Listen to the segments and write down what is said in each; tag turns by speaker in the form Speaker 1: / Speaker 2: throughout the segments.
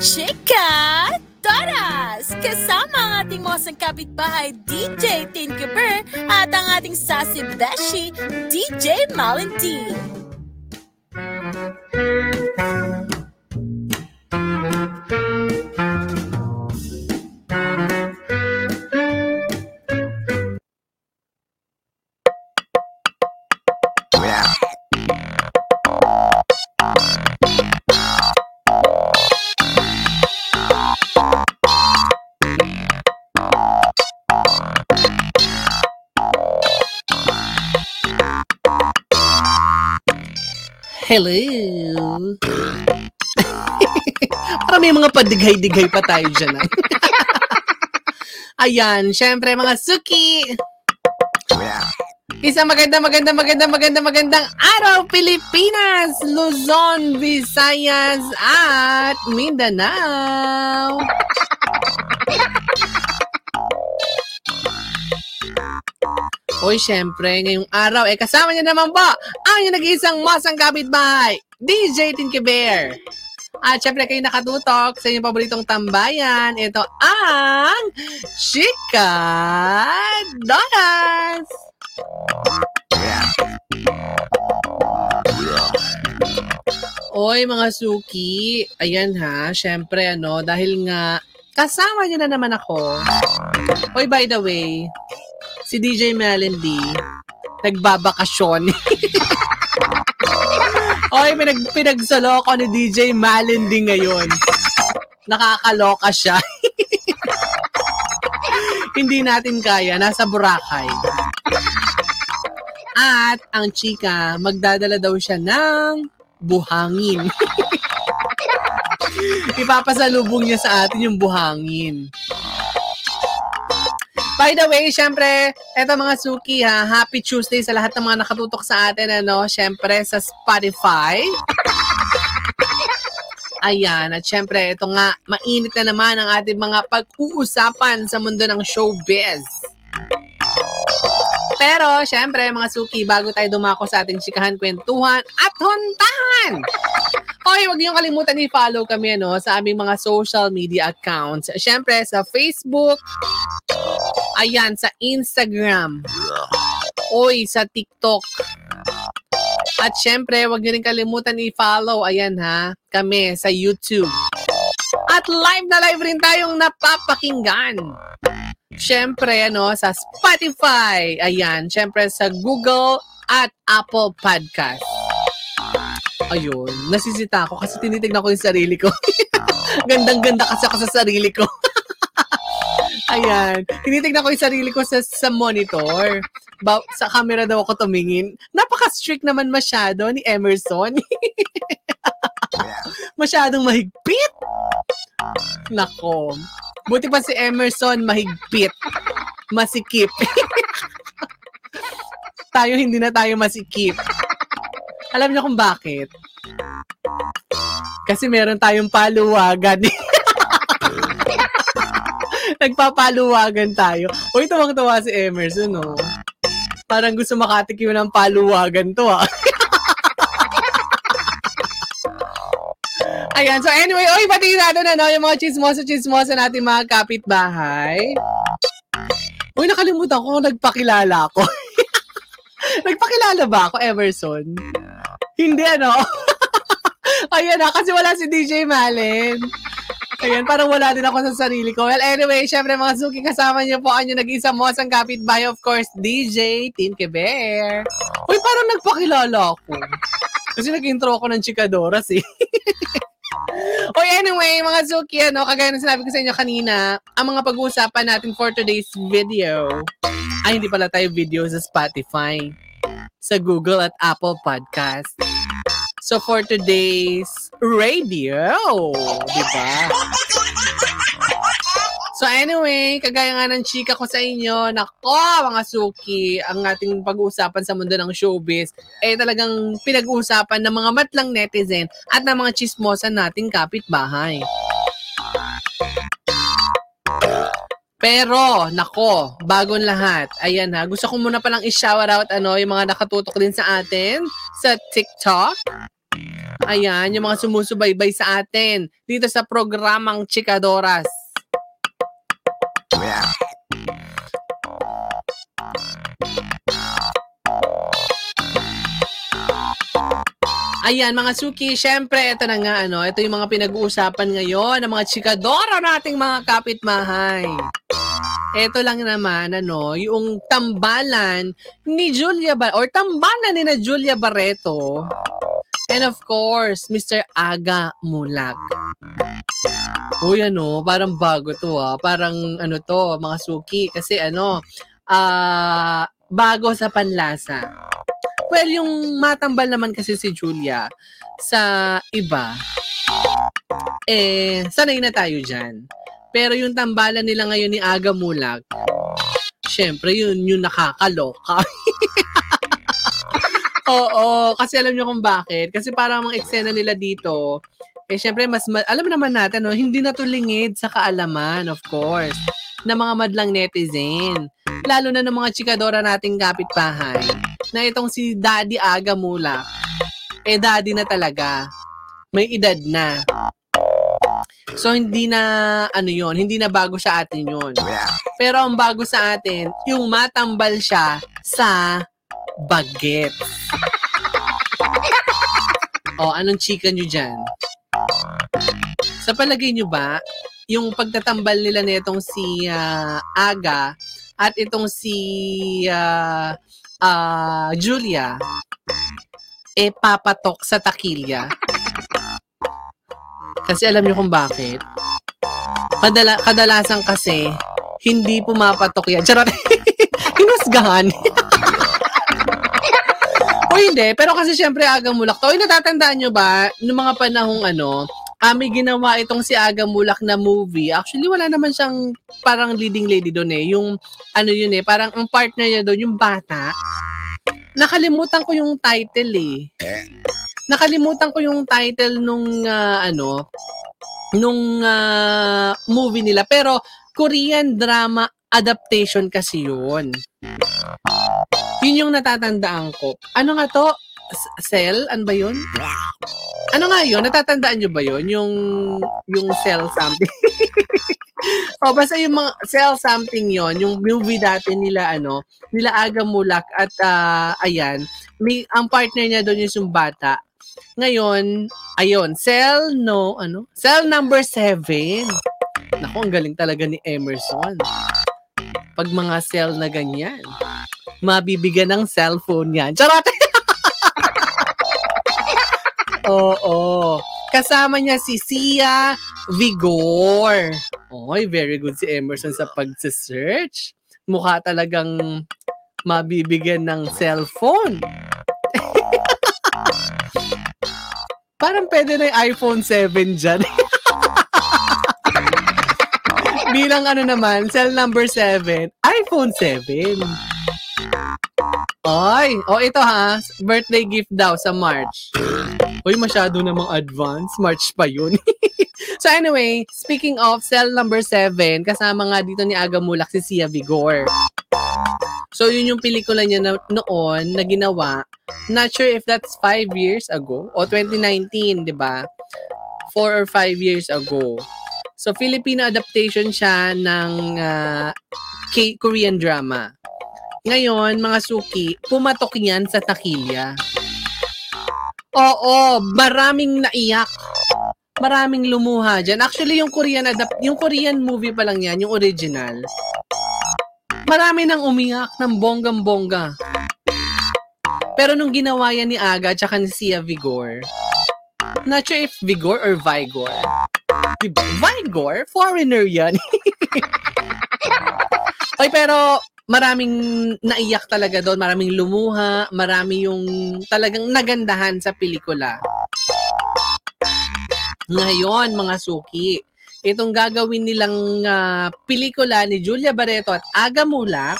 Speaker 1: Chika Toras! Kasama ang ating mga kapitbahay DJ Tinkerbird at ang ating sassy beshi DJ Malentine.
Speaker 2: Hello! Parang may mga padighay-dighay pa tayo dyan. ah. Ayan, syempre mga suki! Isang maganda, maganda, maganda, maganda, magandang araw, Pilipinas, Luzon, Visayas, at Mindanao! Uy, syempre, ngayong araw, eh, kasama niya naman ba ang yung nag-iisang masang kapitbahay, DJ Tinky Bear. At syempre, kayo nakatutok sa inyong paboritong tambayan. Ito ang Chika Donuts! Oy, mga suki. Ayan ha, syempre ano, dahil nga kasama niyo na naman ako. Oy, by the way, si DJ Melody nagbabakasyon. Oy, pinag pinagsalo ko ni DJ Malindi ngayon. Nakakaloka siya. Hindi natin kaya, nasa Boracay. At ang chika, magdadala daw siya ng buhangin. Ipapasalubong niya sa atin yung buhangin. By the way, syempre, eto mga suki ha, happy Tuesday sa lahat ng mga nakatutok sa atin, ano, syempre sa Spotify. Ayan, at syempre, ito nga, mainit na naman ang ating mga pag-uusapan sa mundo ng showbiz. Pero, syempre, mga suki, bago tayo dumako sa ating chikahan, kwentuhan at huntahan! Hoy, huwag niyong kalimutan i-follow kami ano, sa aming mga social media accounts. Syempre, sa Facebook, ayan, sa Instagram, oy, sa TikTok. At syempre, huwag niyo rin kalimutan i-follow, ayan ha, kami sa YouTube. At live na live rin tayong napapakinggan. Syempre, ano, sa Spotify. Ayan, syempre sa Google at Apple Podcast. Ayun, nasisita ako kasi tinitignan ko yung sarili ko. Gandang-ganda kasi ako sa sarili ko. Ayan, tinitignan ko yung sarili ko sa, sa monitor. Ba- sa camera daw ako tumingin. Napaka-strict naman masyado ni Emerson. Masyadong mahigpit. Nako. Buti pa si Emerson mahigpit. Masikip. tayo hindi na tayo masikip. Alam niyo kung bakit? Kasi meron tayong paluwagan. Nagpapaluwagan tayo. Uy, tuwang-tuwa si Emerson, no? Parang gusto makatikim ng paluwagan to, ah. Ayan, so anyway, oy, pati natin ano, yung mga chismoso-chismoso natin mga kapitbahay. Uy, nakalimutan ko, nagpakilala ako. nagpakilala ba ako, Emerson? Hindi, ano? Ayan na, kasi wala si DJ Malen. Ayan, parang wala din ako sa sarili ko. Well, anyway, syempre mga suki, kasama niyo po ang yung nag-isa mo sa kapitbahay, of course, DJ Tinke Bear. Uy, parang nagpakilala ako. Kasi nag-intro ako ng Chikadoras eh. Oy, anyway, mga Zuki, ano, kagaya ng sinabi ko sa inyo kanina, ang mga pag-uusapan natin for today's video, ay hindi pala tayo video sa Spotify, sa Google at Apple Podcast. So for today's radio, di ba? So anyway, kagaya nga ng chika ko sa inyo, nako mga suki, ang ating pag-uusapan sa mundo ng showbiz, eh talagang pinag-uusapan ng mga matlang netizen at ng mga chismosan nating kapitbahay. Pero, nako, bagong lahat. Ayan ha, gusto ko muna palang i-shout out ano, yung mga nakatutok din sa atin sa TikTok. Ayan, yung mga sumusubaybay sa atin dito sa programang Chikadoras. Ayan, mga suki, syempre, ito na nga, ano, ito yung mga pinag-uusapan ngayon ng mga chikadora nating mga kapitbahay. Ito lang naman, ano, yung tambalan ni Julia Bar or tambalan ni na Julia Barreto and of course, Mr. Aga Mulag. Uy, ano, parang bago to ah. Parang ano to, mga suki. Kasi ano, ah, bago sa panlasa. Well, yung matambal naman kasi si Julia sa iba, eh, sanay na tayo dyan. Pero yung tambalan nila ngayon ni Aga Mulag, syempre yun yung nakakaloka. Oo, kasi alam nyo kung bakit. Kasi parang mga eksena nila dito, eh syempre mas, ma- alam naman natin, no, hindi na to lingid sa kaalaman, of course, ng mga madlang netizen. Lalo na ng mga chikadora nating kapitbahay na itong si Daddy Aga Mula, eh daddy na talaga. May edad na. So hindi na ano yon, hindi na bago sa atin yon. Pero ang bago sa atin, yung matambal siya sa baget. O, anong chika nyo dyan? Sa palagay nyo ba, yung pagtatambal nila nitong si ah, Aga at itong si ah, ah, Julia, eh papatok sa takilya. Kasi alam niyo kung bakit? Kadala, kadalasan kasi, hindi pumapatok yan. Charot! Hinusgahan. Hindi, pero kasi syempre Aga Mulak to. Uy, natatandaan nyo ba, noong mga panahong ano, ah, may ginawa itong si Aga Mulak na movie. Actually, wala naman siyang parang leading lady doon eh. Yung, ano yun eh, parang ang partner niya doon, yung bata. Nakalimutan ko yung title eh. Nakalimutan ko yung title nung, ah, ano, nung ah, movie nila. Pero, Korean drama adaptation kasi yun. Yun yung natatandaan ko. Ano nga to? Cell? Ano ba yun? Ano nga yun? Natatandaan nyo ba yun? Yung, yung cell something. o, basta yung mga cell something yon yung movie dati nila, ano, nila Aga Mulak at ah, ayan, may, ang partner niya doon yung sumbata. Ngayon, ayun, cell no, ano? Cell number 7. Naku, ang galing talaga ni Emerson. Pag mga cell na ganyan, mabibigyan ng cellphone yan. Charot! Oo. Kasama niya si Sia Vigor. Oy, very good si Emerson sa pag-search. Mukha talagang mabibigyan ng cellphone. Parang pwede na yung iPhone 7 dyan. Bilang ano naman, cell number 7, iPhone 7. Ay, oh ito ha, birthday gift daw sa March. Uy, masyado namang advance. March pa yun. so anyway, speaking of cell number 7, kasama nga dito ni Aga Mulak si Sia Vigor. So yun yung pelikula niya na, noon na ginawa. Not sure if that's 5 years ago o 2019, di ba? 4 or 5 years ago. So Filipino adaptation siya ng K- Korean drama. Ngayon, mga suki, pumatok yan sa takilya. Oo, maraming naiyak. Maraming lumuha dyan. Actually, yung Korean adapt, yung Korean movie pa lang yan, yung original. Marami nang umiyak ng bonggang-bongga. Pero nung ginawa yan ni Aga at ni Sia Vigor, not sure if Vigor or Vigor. Diba? Vigor? Foreigner yan. Oy, pero maraming naiyak talaga doon, maraming lumuha, marami yung talagang nagandahan sa pelikula. Ngayon, mga suki, itong gagawin nilang ah, pelikula ni Julia Barreto at Aga Mulak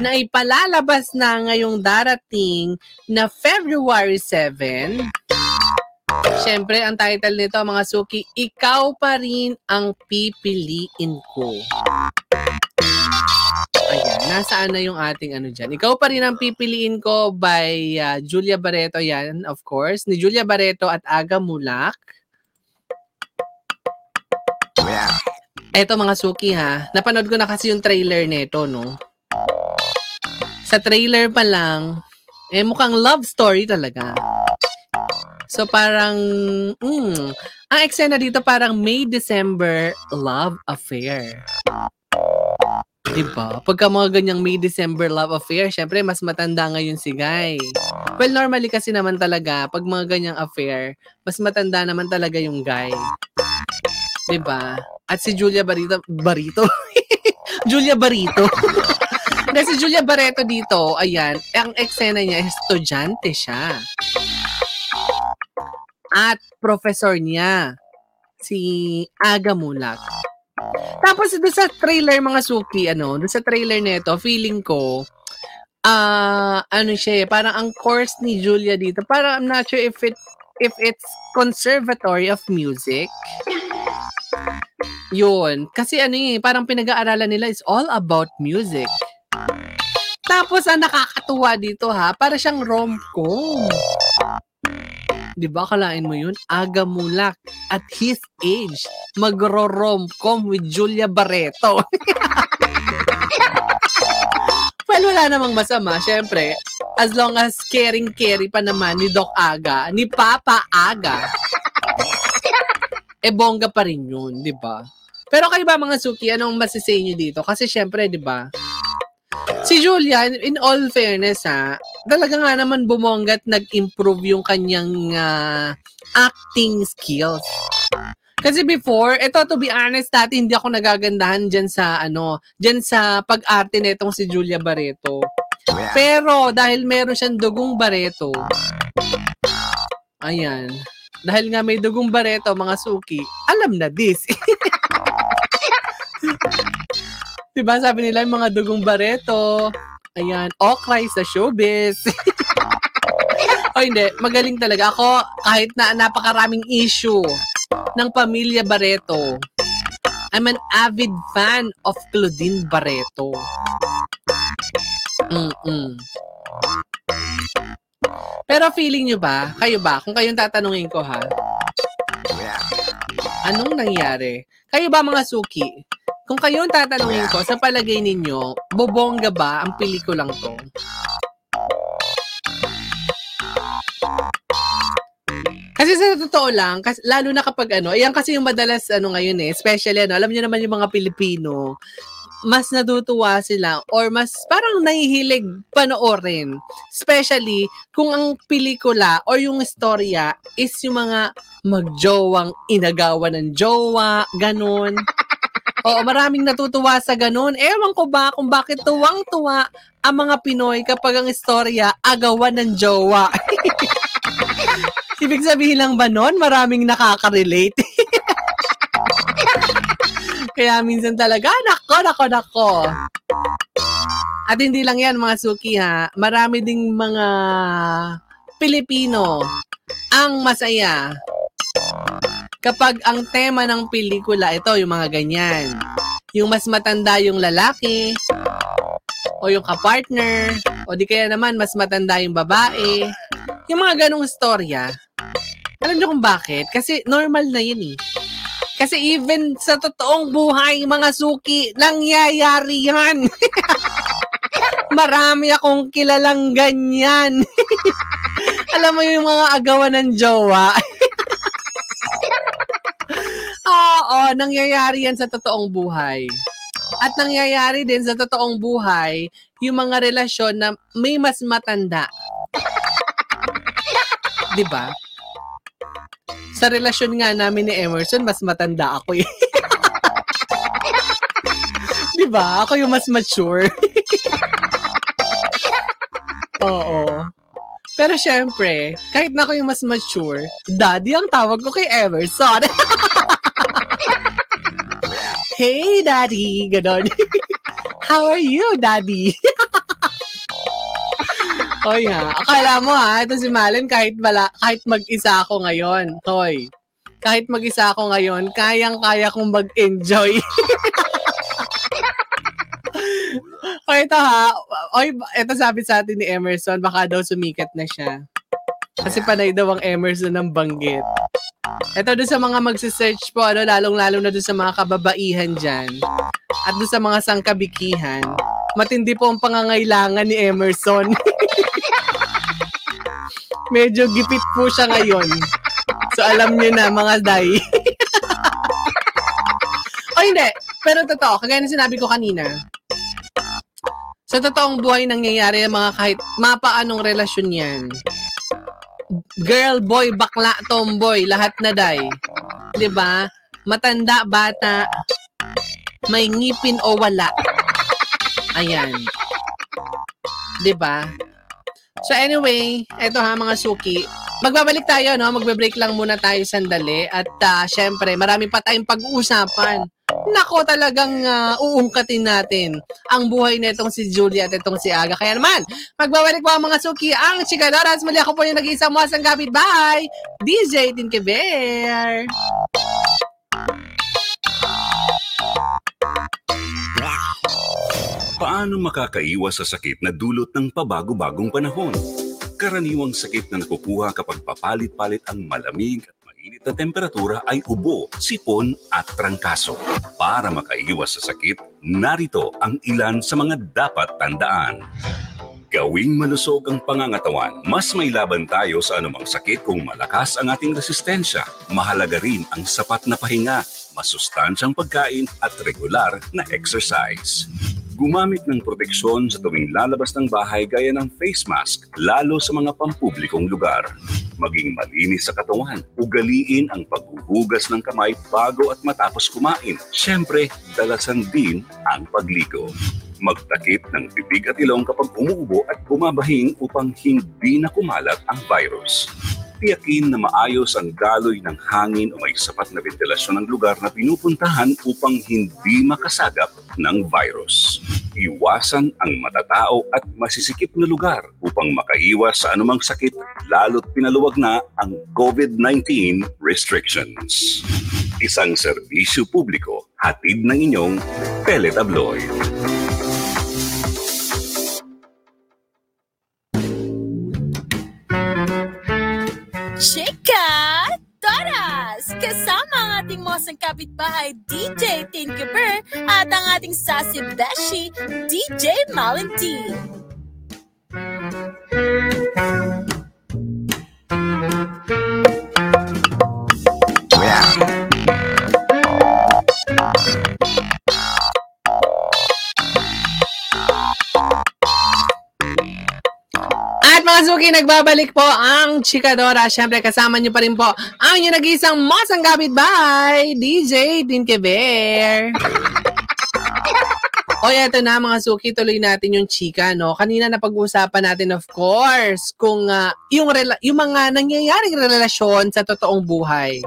Speaker 2: na ipalalabas na ngayong darating na February 7. Siyempre, ang title nito, mga suki, Ikaw pa rin ang pipiliin ko. Ayan. nasaan na yung ating ano dyan? Ikaw pa rin ang pipiliin ko by uh, Julia Barreto yan, of course. Ni Julia Barreto at Aga Mulak. Eto mga suki ha, napanood ko na kasi yung trailer nito, no? Sa trailer pa lang, eh mukhang love story talaga. So parang, mm, ang eksena dito parang May-December love affair. Diba? Pagka mga ganyang May-December love affair, syempre mas matanda ngayon si Guy. Well, normally kasi naman talaga, pag mga ganyang affair, mas matanda naman talaga yung Guy. Diba? At si Julia Barito, Barito? Julia Barito. Hindi, si Julia Barreto dito, ayan, ang eksena niya, estudyante siya at professor niya, si Aga Mulak. Tapos doon sa trailer mga suki, ano, doon sa trailer nito, feeling ko, ah, uh, ano siya, eh, parang ang course ni Julia dito, parang I'm not sure if it if it's Conservatory of Music. Yun. Kasi ano eh, parang pinag-aaralan nila is all about music. Tapos ang nakakatuwa dito ha, para siyang rom-com. 'Di ba kalain mo 'yun? Aga Mulak at his age magro-romcom with Julia Barreto. well, wala namang masama. Syempre, as long as caring-carry pa naman ni Doc Aga, ni Papa Aga, eh bongga pa rin yun, di ba? Pero kayo ba mga suki, anong masisay nyo dito? Kasi syempre, di ba, Si Julia, in all fairness ha, talaga nga naman bumonggat nag-improve yung kanyang uh, acting skills. Kasi before, ito to be honest, dati hindi ako nagagandahan dyan sa ano, dyan sa pag-arte nitong si Julia Barreto. Pero dahil meron siyang dugong Barreto, ayan, dahil nga may dugong Barreto, mga suki, alam na this. Diba sabi nila yung mga dugong bareto, ayan, okray sa showbiz. o hindi, magaling talaga. Ako, kahit na napakaraming issue ng pamilya Barreto, I'm an avid fan of Claudine Barreto. Mm-mm. Pero feeling nyo ba, kayo ba, kung kayong tatanungin ko ha, anong nangyari? Kayo ba mga suki, kung kayo ang tatanungin ko, sa palagay ninyo, bobongga ba ang pelikulang to? Kasi sa totoo lang, kasi, lalo na kapag ano, ayan kasi yung madalas ano ngayon eh, especially ano, alam niyo naman yung mga Pilipino, mas natutuwa sila or mas parang nahihilig panoorin. Especially kung ang pelikula or yung istorya is yung mga magjowang inagawan ng jowa, ganun. Oo, maraming natutuwa sa ganun. Ewan ko ba kung bakit tuwang-tuwa ang mga Pinoy kapag ang istorya agawan ng jowa. Ibig sabihin lang ba nun, maraming nakaka-relate? Kaya minsan talaga, nako, nako, nako. At hindi lang yan mga suki ha, marami ding mga Pilipino ang masaya kapag ang tema ng pelikula, ito, yung mga ganyan. Yung mas matanda yung lalaki, o yung kapartner, o di kaya naman mas matanda yung babae. Yung mga ganong storya. Alam niyo kung bakit? Kasi normal na yun eh. Kasi even sa totoong buhay, mga suki, nangyayari yan. Marami akong kilalang ganyan. Alam mo yung mga agawan ng jowa. Oo, nangyayari yan sa totoong buhay. At nangyayari din sa totoong buhay yung mga relasyon na may mas matanda. 'Di ba? Sa relasyon nga namin ni Emerson, mas matanda ako eh. 'Di ba? Ako yung mas mature. Oo. Pero syempre, kahit na ako yung mas mature, daddy ang tawag ko kay Emerson. Hey, Daddy! Ganon. How are you, Daddy? Hoy ha, akala mo ha, ito si Malen kahit, bala, kahit mag-isa ako ngayon. Hoy, kahit mag-isa ako ngayon, kayang-kaya kong mag-enjoy. O ito ha, oy, ito sabi sa atin ni Emerson, baka daw sumikat na siya. Kasi panay daw ang Emerson ng banggit. Ito doon sa mga magsisearch po, ano, lalong-lalo na doon sa mga kababaihan dyan. At doon sa mga sangkabikihan. Matindi po ang pangangailangan ni Emerson. Medyo gipit po siya ngayon. So alam niyo na mga day. o hindi, pero totoo, kagaya ng sinabi ko kanina, sa totoong buhay nangyayari ang mga kahit mapaanong relasyon yan. Girl, boy, bakla, tomboy, lahat na day. 'Di ba? Matanda, bata, may ngipin o wala. Ayan. 'Di ba? So anyway, eto ha mga suki. Magbabalik tayo, no? Magbe-break lang muna tayo sandali. At uh, syempre, marami pa tayong pag-uusapan. Nako talagang uh, uungkatin natin ang buhay nitong si Julia at itong si Aga. Kaya naman, magbabalik po ang mga suki, ang Chikadoras. Muli ako po yung nag-iisang muwasang kapit. Bye! DJ Tinke Bear!
Speaker 3: Paano makakaiwas sa sakit na dulot ng pabago-bagong panahon? Karaniwang sakit na nakukuha kapag papalit-palit ang malamig at mainit na temperatura ay ubo, sipon at trangkaso. Para makaiwas sa sakit, narito ang ilan sa mga dapat tandaan. Gawing malusog ang pangangatawan. Mas may laban tayo sa anumang sakit kung malakas ang ating resistensya. Mahalaga rin ang sapat na pahinga, masustansyang pagkain at regular na exercise. Gumamit ng proteksyon sa tuwing lalabas ng bahay gaya ng face mask, lalo sa mga pampublikong lugar. Maging malinis sa katawan, ugaliin ang paghuhugas ng kamay bago at matapos kumain. Siyempre, dalasan din ang pagligo. Magtakip ng bibig at ilong kapag umuubo at bumabahing upang hindi na kumalat ang virus tiyakin na maayos ang daloy ng hangin o may sapat na ventilasyon ng lugar na pinupuntahan upang hindi makasagap ng virus. Iwasan ang matatao at masisikip na lugar upang makaiwas sa anumang sakit lalo't pinaluwag na ang COVID-19 restrictions. Isang serbisyo publiko hatid ng inyong teletabloid.
Speaker 1: Ang kapitbahay DJ Tinkeber at ang ating sassy DJ Malentine.
Speaker 2: Suki, nagbabalik po ang Chikadora. Siyempre, kasama niyo pa rin po ang inyong nag-iisang masang kapitbahay, DJ Tinke Bear. O eto na mga suki, tuloy natin yung chika, no? Kanina na pag-uusapan natin, of course, kung ah, yung, rela- yung mga nangyayaring relasyon sa totoong buhay.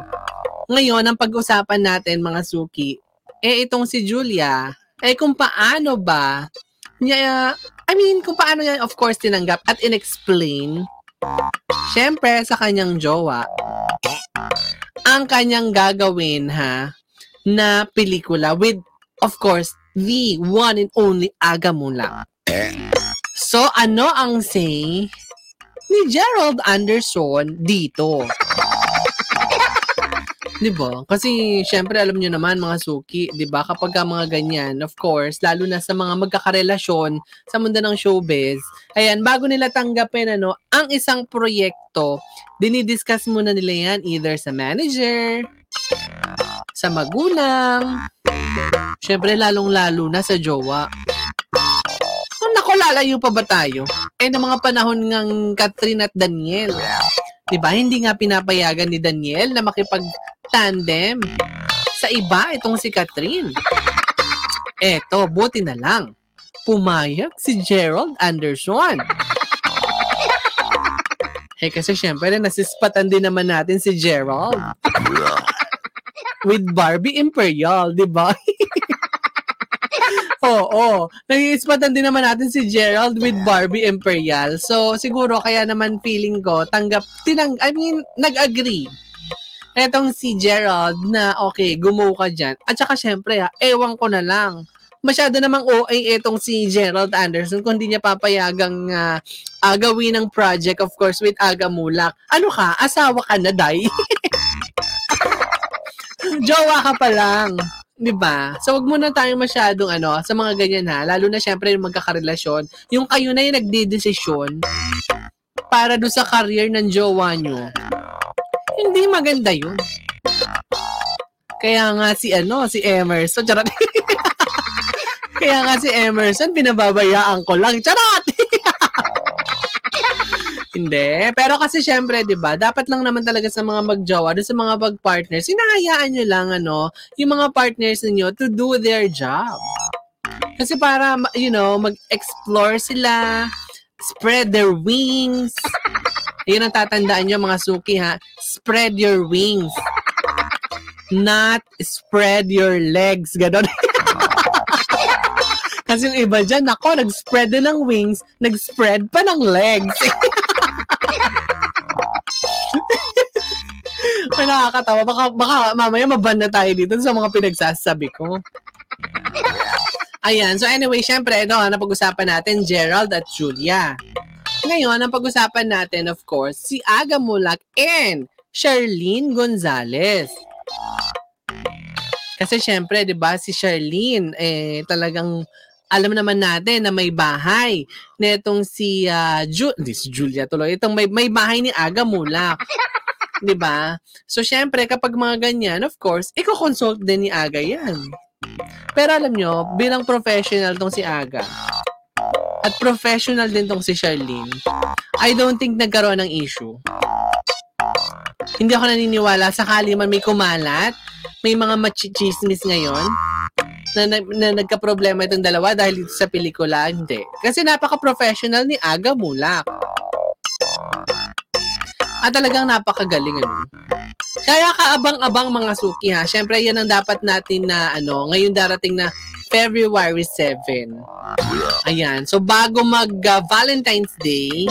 Speaker 2: Ngayon, ang pag-usapan natin, mga suki, eh itong si Julia, eh kung paano ba niya, I mean, kung paano niya, of course, tinanggap at inexplain, syempre, sa kanyang jowa, ang kanyang gagawin, ha, na pelikula with, of course, the one and only Aga Mula. So, ano ang say ni Gerald Anderson dito? 'Di ba? Kasi syempre alam niyo naman mga suki, 'di ba? Kapag ka mga ganyan, of course, lalo na sa mga magkakarelasyon sa mundo ng showbiz, ayan, bago nila tanggapin ano, ang isang proyekto, dinidiscuss muna nila yan either sa manager, sa magulang, syempre lalong-lalo na sa jowa. Kung nako, lalayo pa ba tayo? Eh, ng mga panahon ng Catherine at Daniel. 'Di ba? Hindi nga pinapayagan ni Daniel na makipag-tandem sa iba itong si Catherine. Eto, buti na lang. Pumayag si Gerald Anderson. Eh kasi syempre nasispatan din naman natin si Gerald. With Barbie Imperial, di ba? Oo. Nag-iispatan din naman natin si Gerald with Barbie Imperial. So, siguro kaya naman feeling ko, tanggap, tinang, I mean, nag-agree. Etong si Gerald na, okay, gumawa ka dyan. At saka syempre, ha, ewan ko na lang masyado namang OA itong si Gerald Anderson kung hindi niya papayagang ah, ah, gawin ng project, of course, with Aga Mulak. Ano ka? Asawa ka na, Day? Jowa ka pa lang. 'Di ba? So wag muna tayong masyadong ano sa mga ganyan ha, lalo na syempre yung magkakarelasyon, yung kayo na yung nagdedesisyon para do sa career ng jowa nyo. Hindi maganda 'yun. Kaya nga si ano, si Emerson, charot. Kaya nga si Emerson, pinababayaan ko lang. Charot! Hindi. Pero kasi syempre, 'di ba? Dapat lang naman talaga sa mga magjowa, sa mga mag-partners, hinahayaan nyo lang ano, yung mga partners niyo to do their job. Kasi para you know, mag-explore sila, spread their wings. Yun ang tatandaan nyo mga suki ha. Spread your wings. Not spread your legs. Ganon. Kasi yung iba dyan, ako, nag-spread din ng wings, nag-spread pa ng legs. Ay, nakakatawa. Baka, baka mamaya maban na tayo dito sa mga pinagsasabi ko. Ayan. So anyway, syempre, ito, ha, napag-usapan natin, Gerald at Julia. Ngayon, ang pag-usapan natin, of course, si Aga Mulak and Charlene Gonzalez. Kasi syempre, 'di ba, si Charlene eh talagang alam naman natin na may bahay netong si uh, Ju- di, si Julia tuloy. Itong may may bahay ni Aga Mulak. 'Di ba? So syempre kapag mga ganyan, of course, iko-consult din ni Aga 'yan. Pero alam nyo, bilang professional tong si Aga, at professional din tong si Charlene, I don't think nagkaroon ng issue. Hindi ako naniniwala sakali man may kumalat, may mga machismis ngayon na, na, na nagka-problema itong dalawa dahil dito sa pelikula, hindi. Kasi napaka-professional ni Aga Mulak. At talagang napakagaling ano. Kaya kaabang-abang mga suki ha. Siyempre yan ang dapat natin na ano, ngayon darating na February 7. Ayan. So bago mag uh, Valentine's Day,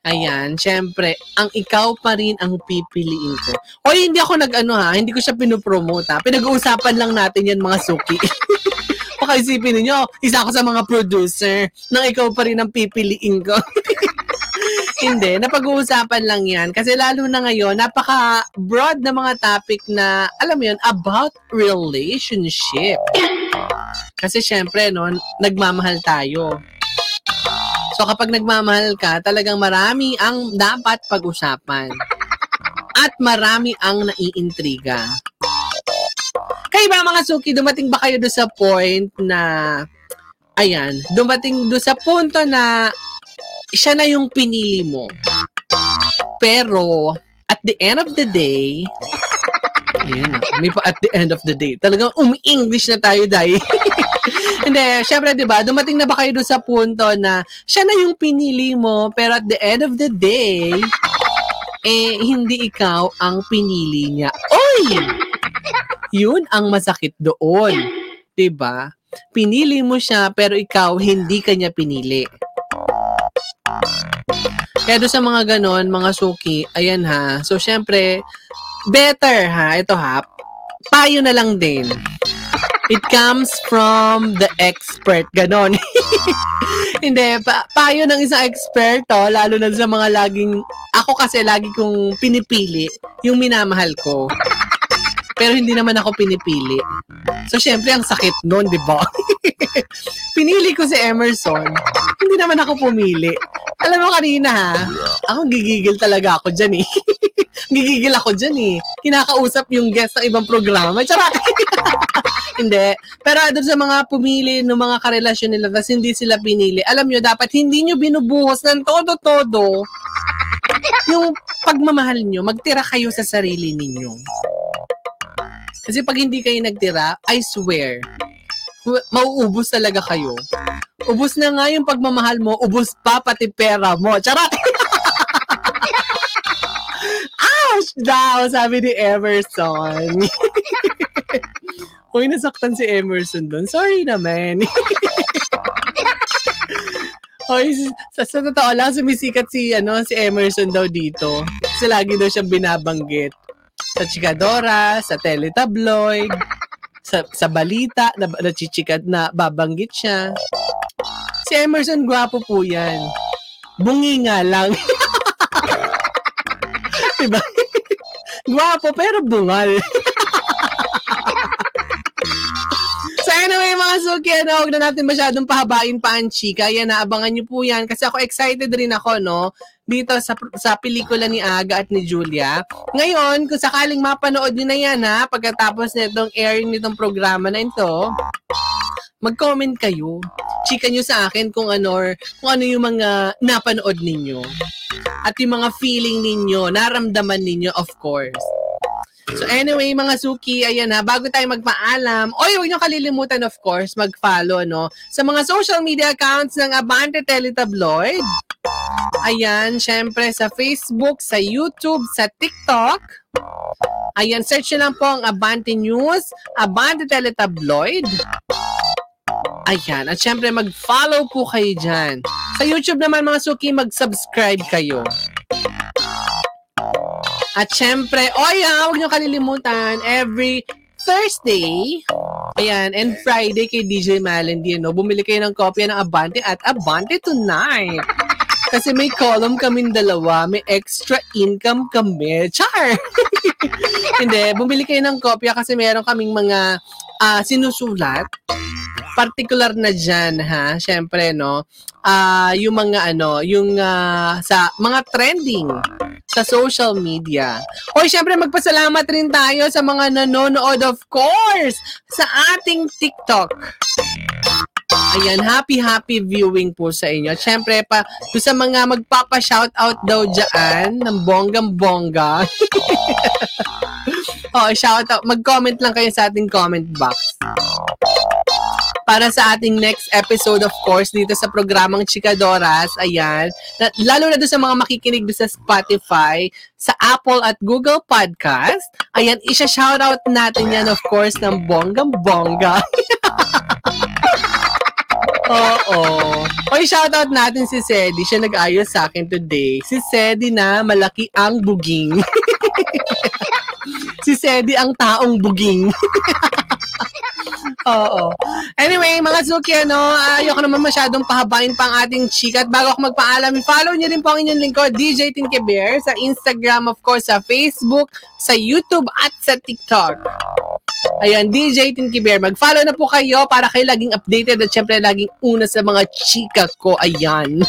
Speaker 2: Ayan, syempre, ang ikaw pa rin ang pipiliin ko. Hoy, hindi ako nag-ano ha, hindi ko siya pinopromote ha. Pinag-uusapan lang natin yan mga suki. Baka isipin ninyo, isa ako sa mga producer nang ikaw pa rin ang pipiliin ko. hindi, napag-uusapan lang yan. Kasi lalo na ngayon, napaka-broad na mga topic na, alam mo yun, about relationship. Kasi syempre, no, nagmamahal tayo. So kapag nagmamahal ka, talagang marami ang dapat pag-usapan. At marami ang naiintriga. Kayo ba mga suki, dumating ba kayo do sa point na, ayan, dumating do sa punto na siya na yung pinili mo. Pero, at the end of the day, ayan may pa at the end of the day. Talagang umi-English na tayo dahil. Hindi, syempre 'di ba, dumating na ba kayo doon sa punto na siya na yung pinili mo pero at the end of the day eh hindi ikaw ang pinili niya. Oy! Yun ang masakit doon. 'Di ba? Pinili mo siya pero ikaw hindi kanya pinili. Kaya doon sa mga ganon, mga suki, ayan ha. So, syempre, better ha, ito ha, payo na lang din. It comes from the expert. Ganon. Hindi, pa payo ng isang eksperto, lalo na sa mga laging, ako kasi lagi kong pinipili yung minamahal ko. Pero hindi naman ako pinipili. So, syempre, ang sakit nun, di ba? Pinili ko si Emerson. Hindi naman ako pumili. Alam mo kanina ha, ako gigigil talaga ako dyan eh. gigigil ako dyan eh. Kinakausap yung guest ng ibang programa. Charot! hindi. Pero doon sa mga pumili ng mga karelasyon nila tapos hindi sila pinili, alam nyo, dapat hindi nyo binubuhos ng todo-todo yung pagmamahal nyo, magtira kayo sa sarili ninyo. Kasi pag hindi kayo nagtira, I swear, mauubos talaga kayo. Ubus na nga yung pagmamahal mo, ubus pa pati pera mo. Charot! daw, sabi ni Emerson. Uy, nasaktan si Emerson doon. Sorry naman. Hoy, sa, sa totoo lang, sumisikat si, ano, si Emerson daw dito. Kasi lagi daw siyang binabanggit. Sa Chikadora, sa Teletabloid, sa, sa balita, na, nachichikad na babanggit siya. Si Emerson, gwapo po yan. Bungi nga lang. diba? Gwapo, pero bungal. So anyway, mga suki, ano, huwag na natin masyadong pahabain pa ang chika. Yan, naabangan nyo po yan. Kasi ako excited rin ako, no? Dito sa, sa pelikula ni Aga at ni Julia. Ngayon, kung sakaling mapanood nyo na yan, ha? Pagkatapos nitong airing nitong programa na ito, mag-comment kayo. Chika nyo sa akin kung ano, kung ano yung mga napanood ninyo. At yung mga feeling ninyo, naramdaman ninyo, of course. So anyway, mga suki, ayan na, bago tayo magpaalam, oy, huwag niyo kalilimutan of course, mag-follow, no, sa mga social media accounts ng Abante Teletabloid. Ayan, syempre sa Facebook, sa YouTube, sa TikTok. Ayan, search nyo lang po ang Abante News, Abante Teletabloid. Ayan, at syempre mag-follow po kayo dyan. Sa YouTube naman mga suki, mag-subscribe kayo. At syempre, oh yeah, huwag niyo kalilimutan, every Thursday, ayan, and Friday kay DJ Malendi, no? Bumili kayo ng kopya ng Abante at Abante Tonight. Kasi may column kaming dalawa, may extra income kami. Char! Hindi, bumili kayo ng kopya kasi meron kaming mga ah, sinusulat. Particular na dyan, ha? Siyempre, no? Ah, yung mga ano, yung ah, sa mga trending sa social media. O syempre magpasalamat rin tayo sa mga nanonood of course sa ating TikTok. Ayan, happy happy viewing po sa inyo. Syempre pa sa mga magpapa-shoutout daw diyan ng bonggang-bongga. oh, shoutout. Mag-comment lang kayo sa ating comment box para sa ating next episode of course dito sa programang Chikadoras. Ayan. Lalo na doon sa mga makikinig sa Spotify, sa Apple at Google Podcast. Ayan, isha-shoutout natin yan of course ng bonggang-bongga. Oo. Oy, shoutout natin si Sedi. Siya nag-ayos sa akin today. Si Sedi na malaki ang buging. si Sedi ang taong buging. Oo. Anyway, mga Zuki, ano, ayoko naman masyadong pahabain pa ang ating chika. At bago ako magpaalam, follow niyo rin po ang inyong lingkod, DJ Tinke Bear, sa Instagram, of course, sa Facebook, sa YouTube, at sa TikTok. Ayan, DJ Tinky Bear. Mag-follow na po kayo para kayo laging updated at syempre laging una sa mga chika ko. Ayan.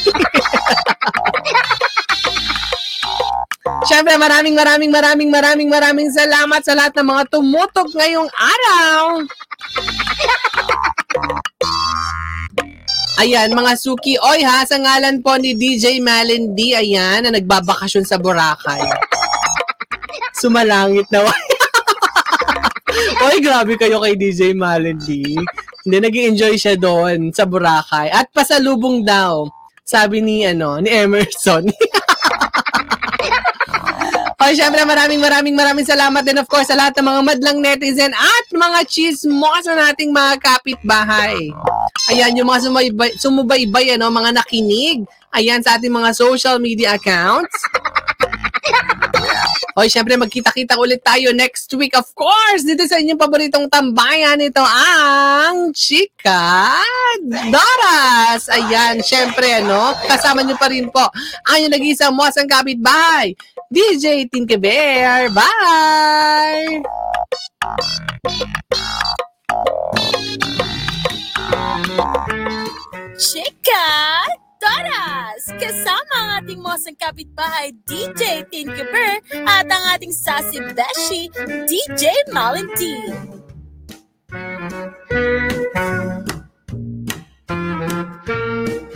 Speaker 2: Syempre, maraming maraming maraming maraming maraming salamat sa lahat ng mga tumutok ngayong araw. Ayan, mga suki. Oy ha, sa ngalan po ni DJ Malendi, ayan, na nagbabakasyon sa Boracay. Sumalangit na. Oy, grabe kayo kay DJ Malendi. Hindi, nag enjoy siya doon sa Boracay. At pasalubong daw, sabi ni, ano, ni Emerson. Oy, syempre maraming maraming maraming salamat din of course sa lahat ng mga madlang netizen at mga chismosa nating mga kapitbahay. Ayan, yung mga sumaybay, sumubaybay, ano, mga nakinig. Ayan, sa ating mga social media accounts. Oy, syempre magkita-kita ulit tayo next week, of course, dito sa inyong paboritong tambayan. Ito ang Chika Doras. Ayan, syempre, ano, kasama nyo pa rin po ang nag-iisang mo ang kapitbahay. DJ Tinke Bear. Bye!
Speaker 1: Chika Toras! Kasama ang ating mosang kapitbahay DJ Tinky at ang ating sassy beshi DJ Malentine. Thank you.